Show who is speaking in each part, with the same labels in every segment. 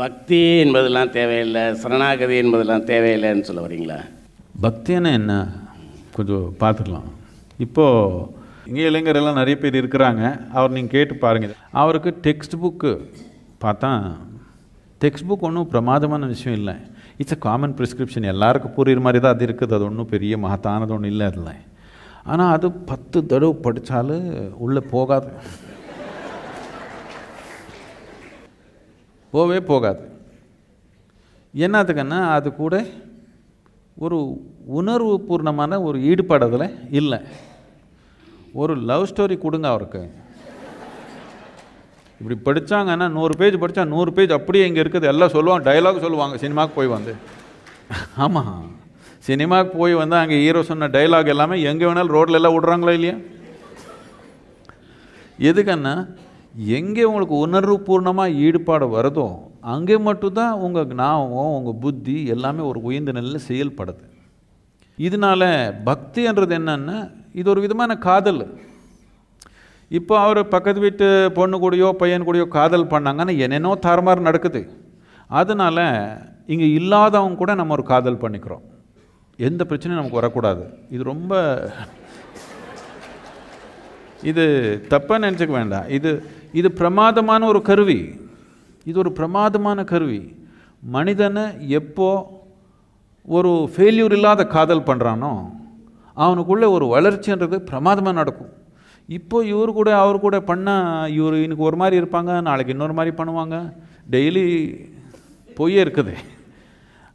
Speaker 1: பக்தி என்பதெல்லாம் தேவையில்லை சரணாகதி என்பதெல்லாம் தேவையில்லைன்னு சொல்ல வரீங்களா?
Speaker 2: பக்தின்னா என்ன? கொஞ்சம் பார்த்துக்கலாம். இப்போது இங்கே இளைஞரெல்லாம் நிறைய பேர் இருக்கிறாங்க. அவர் நீங்கள் கேட்டு பாருங்கள் அவருக்கு டெக்ஸ்ட் புக்கு பார்த்தா டெக்ஸ்ட் புக் ஒன்றும் பிரமாதமான விஷயம் இல்லை. இட்ஸ் அ காமன் ப்ரிஸ்கிரிப்ஷன் எல்லாருக்கும் புரியுற மாதிரி தான் அது இருக்குது. அது ஒன்றும் பெரிய மகத்தானது ஒன்றும் இல்லை அதில். ஆனால் அது பத்து தடவை படித்தாலும் உள்ளே போகாது. போவே போகாது. என்னத்துக்குன்னா அது கூட ஒரு உணர்வு பூர்ணமான ஒரு ஈடுபாடு அதில் இல்லை. ஒரு லவ் ஸ்டோரி கொடுங்க அவருக்கு. இப்படி படித்தாங்கன்னா நூறு பேஜ் படித்தா நூறு பேஜ் அப்படியே இங்கே இருக்குது. எல்லாம் சொல்லுவாங்க டைலாக் சொல்லுவாங்க சினிமாவுக்கு போய் வந்து. ஆமாம் சினிமாவுக்கு போய் வந்து அங்கே ஹீரோ சொன்ன டைலாக் எல்லாமே எங்கே வேணாலும் ரோட்டில் எல்லாம் விடுறாங்களா இல்லையா? எதுக்குன்னா எங்கே உங்களுக்கு உணர்வு பூர்ணமாக ஈடுபாடு வருதோ அங்கே மட்டும்தான் உங்கள் ஞாபகம் உங்கள் புத்தி எல்லாமே ஒரு உயர்ந்த நிலையில் செயல்படுது. இதனால பக்தின்றது என்னன்னா இது ஒரு விதமான காதல். இப்போ அவர் பக்கத்து வீட்டு பொண்ணு கூடயோ பையன் கூடயோ காதல் பண்ணாங்கன்னா என்னென்னோ தாறுமாறு நடக்குது. அதனால் இங்கே இல்லாதவங்க கூட நம்ம ஒரு காதல் பண்ணிக்கிறோம். எந்த பிரச்சனையும் நமக்கு வரக்கூடாது. இது ரொம்ப இது தப்பாக நினச்சிக்க வேண்டாம். இது இது பிரமாதமான ஒரு கருவி. இது ஒரு பிரமாதமான கருவி. மனிதனை எப்போ ஒரு ஃபெயில்யூர் இல்லாத காதல் பண்ணுறானோ அவனுக்குள்ளே ஒரு வளர்ச்சின்றது பிரமாதமாக நடக்கும். இப்போ இவர் கூட அவர் கூட பண்ணால் இவர் இன்னைக்கு ஒரு மாதிரி இருப்பாங்க நாளைக்கு இன்னொரு மாதிரி பண்ணுவாங்க. டெய்லி பொய்யே இருக்குது.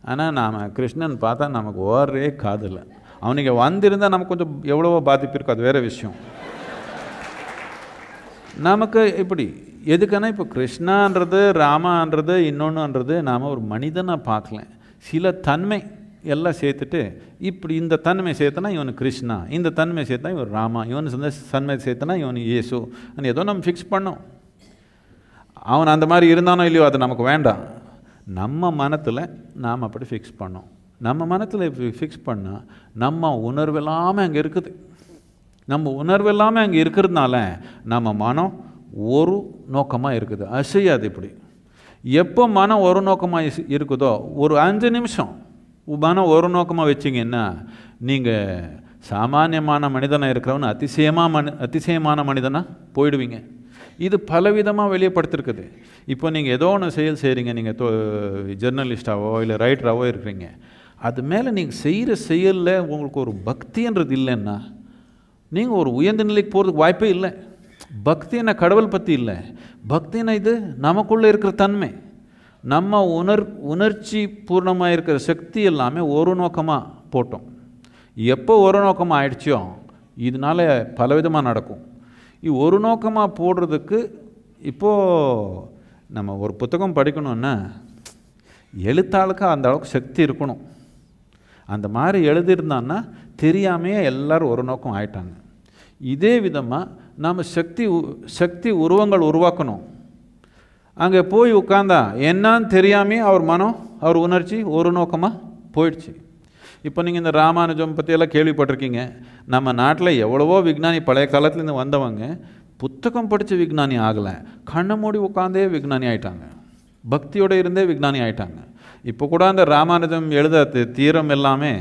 Speaker 2: ஆனால் நாம் கிருஷ்ணன் பார்த்தா நமக்கு ஒரே காதல். அவனுக்கு வந்திருந்தால் நமக்கு கொஞ்சம் எவ்வளவோ பாதிப்பு இருக்கும். அது வேறு விஷயம். நமக்கு இப்படி எதுக்குன்னா இப்போ கிருஷ்ணான்றது ராமான்றது இன்னொன்றுன்றது நாம் ஒரு மனிதனை பார்க்கல. சில தன்மை எல்லாம் சேர்த்துட்டு இப்படி இந்த தன்மை சேர்த்தனா இவனு கிருஷ்ணா இந்த தன்மை சேர்த்தா இவன் ராமா இவன் சந்த தன்மை சேர்த்தனா இவன் இயேசு ஏதோ நம்ம ஃபிக்ஸ் பண்ணோம். அவன் அந்த மாதிரி இருந்தானோ இல்லையோ அது நமக்கு வேண்டாம். நம்ம மனத்தில் நாம் அப்படி ஃபிக்ஸ் பண்ணோம். நம்ம மனத்தில் ஃபிக்ஸ் பண்ணால் நம்ம உணர்வு இல்லாமல் அங்கே இருக்குது. நம்ம உணர்வு எல்லாமே அங்கே இருக்கிறதுனால நம்ம மனம் ஒரு நோக்கமாக இருக்குது. அசையாது இப்படி. எப்போ மனம் ஒரு நோக்கமாக இருக்குதோ ஒரு அஞ்சு நிமிஷம் மனம் ஒரு நோக்கமாக வச்சிங்கன்னா நீங்கள் சாமானியமான மனிதனாக இருக்கிறவன் அதிசயமாக மனி அதிசயமான மனிதனாக போயிடுவீங்க. இது பலவிதமாக வெளியப்படுத்திருக்குது இப்போ நீங்கள் ஏதோ ஒன்று செயல் செய்கிறீங்க நீங்கள் ஜெர்னலிஸ்டாவோ இல்லை ரைட்டராகவோ இருக்கிறீங்க. அது மேலே நீங்கள் செய்கிற செயலில் உங்களுக்கு ஒரு பக்தின்றது இல்லைன்னா நீங்கள் ஒரு உயர்ந்த நிலைக்கு போகிறதுக்கு வாய்ப்பே இல்லை. பக்தின்னா கடவுள் பற்றி இல்லை. பக்தினா இது? நமக்குள்ளே இருக்கிற தன்மை. நம்ம உணர் உணர்ச்சி பூர்ணமாக இருக்கிற சக்தி எல்லாமே ஒரு நோக்கமாக போட்டோம். எப்போ ஒரு நோக்கமாக ஆயிடுச்சோ இதனால பலவிதமாக நடக்கும். இது ஒரு நோக்கமாக போடுறதுக்கு இப்போது நம்ம ஒரு புத்தகம் படிக்கணுன்னா எழுத்தாளுக்கு அந்த அளவுக்கு சக்தி இருக்கணும். அந்த மாதிரி எழுதியிருந்தான்னா தெரியாமையே எல்லாரும் ஒரு நோக்கம் ஆயிட்டாங்க. இதே விதமாக நாம் சக்தி சக்தி உருவங்கள் உருவாக்கணும். அங்கே போய் உட்காந்தா என்னான்னு தெரியாமே அவர் மனம் அவர் உணர்ச்சி ஒரு நோக்கமாக போயிடுச்சு. இப்போ நீங்கள் இந்த ராமானுஜம் பற்றியெல்லாம் கேள்விப்பட்டிருக்கீங்க. நம்ம நாட்டில் எவ்வளவோ விஞ்ஞானி பழைய காலத்துலேருந்து வந்தவங்க புத்தகம் படித்த விஞ்ஞானி ஆகலை. கண்ணை மூடி உட்காந்தே விஞ்ஞானி ஆயிட்டாங்க. பக்தியோடு இருந்தே விஞ்ஞானி ஆயிட்டாங்க. இப்போ கூட அந்த ராமானுஜம் எழுத தீரம் எல்லாமே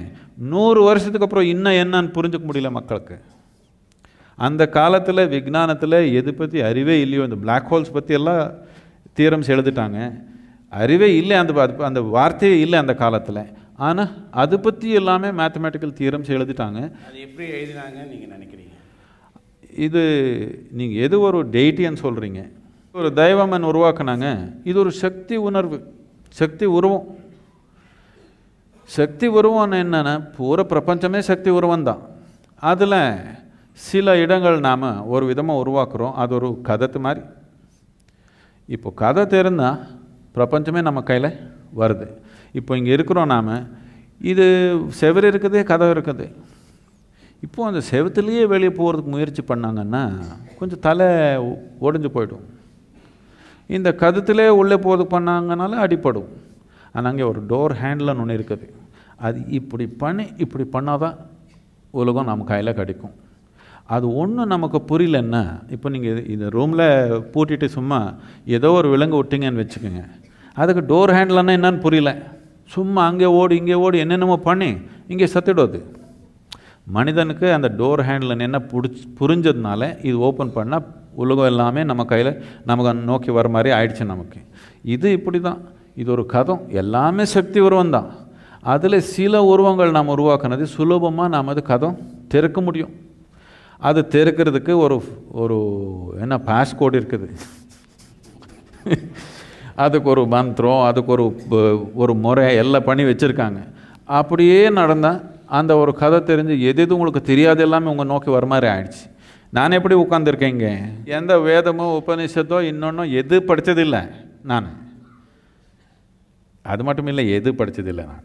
Speaker 2: நூறு வருஷத்துக்கு அப்புறம் இன்னும் என்னன்னு புரிஞ்சுக்க முடியல மக்களுக்கு. அந்த காலத்தில் விஞ்ஞானத்தில் எது பற்றி அறிவே இல்லையோ இந்த பிளாக் ஹோல்ஸ் பற்றி எல்லாம் தீரம்ஸ் எழுதிட்டாங்க அறிவே இல்லை அந்த அந்த வார்த்தையே இல்லை அந்த காலத்தில். ஆனால் அது பற்றி எல்லாமே மேத்தமேட்டிக்கல் தீரம்ஸ் எழுதிட்டாங்க
Speaker 1: அது எப்படி எழுதினாங்கன்னு நீங்கள் நினைக்கிறீங்க?
Speaker 2: இது நீங்கள் எது ஒரு டெய்ட்டின்னு சொல்கிறீங்க ஒரு தெய்வமன் உருவாக்குனாங்க. இது ஒரு சக்தி உணர்வு. சக்தி உருவம். சக்தி உருவம்னு என்னென்னா பூரா பிரபஞ்சமே சக்தி உருவம் தான் அதில் சில இடங்கள் நாம் ஒரு விதமாக உருவாக்குறோம். அது ஒரு கதத்து மாதிரி. இப்போ கதை தெரிந்தால் பிரபஞ்சமே நம்ம கையில் வருது. இப்போ இங்கே இருக்கிறோம் நாம். இது செவர் இருக்குது கதை இருக்குது. இப்போது அந்த செவத்துலேயே வெளியே போகிறதுக்கு முயற்சி பண்ணாங்கன்னா கொஞ்சம் தலை ஒடிஞ்சு போயிடும். இந்த கதத்திலே உள்ளே போது பண்ணாங்கனால அடிப்படும் ஆனால் அங்கே ஒரு டோர் ஹேண்டில்னு ஒன்று இருக்குது. அது இப்படி பண்ணி இப்படி பண்ணால் தான் உலகம் நம்ம கையில் கிடைக்கும். அது ஒன்றும் நமக்கு புரியலன்னா இப்போ நீங்கள் இந்த ரூமில் பூட்டிட்டு சும்மா ஏதோ ஒரு விலங்கு விட்டிங்கன்னு வச்சுக்கோங்க. அதுக்கு டோர் ஹேண்டில்னா என்னன்னு புரியல. சும்மா அங்கே ஓடி இங்கே ஓடி என்னென்னமோ பண்ணி இங்கே சத்திடுவது. மனிதனுக்கு அந்த டோர் ஹேண்டில் என்ன புடிச் புரிஞ்சதுனால இது ஓப்பன் பண்ணால் உலகம் எல்லாமே நம்ம கையில் நமக்கு நோக்கி வர மாதிரி ஆயிடுச்சு நமக்கு. இது இப்படி தான் இது ஒரு கதம். எல்லாமே சக்தி உருவம் தான். அதில் சில உருவங்கள் நாம் உருவாக்குனது சுலபமாக நாம் அது கதம் திறக்க முடியும். அது திறக்கிறதுக்கு ஒரு ஒரு என்ன பாஸ்கோட் இருக்குது. அதுக்கு ஒரு மந்திரம் அதுக்கு ஒரு ஒரு முறை எல்லாம் பண்ணி வச்சுருக்காங்க. அப்படியே நடந்தால் அந்த ஒரு கதை தெரிஞ்சு எது எது உங்களுக்கு தெரியாது எல்லாமே உங்கள் நோக்கி வர மாதிரி ஆயிடுச்சு. நான் எப்படி உட்காந்துருக்கேங்க எந்த வேதமோ உபனிஷத்தோ இன்னொன்றும் எது படித்ததில்லை நான். அது மட்டும் இல்லை எது படித்ததில்லை நான்.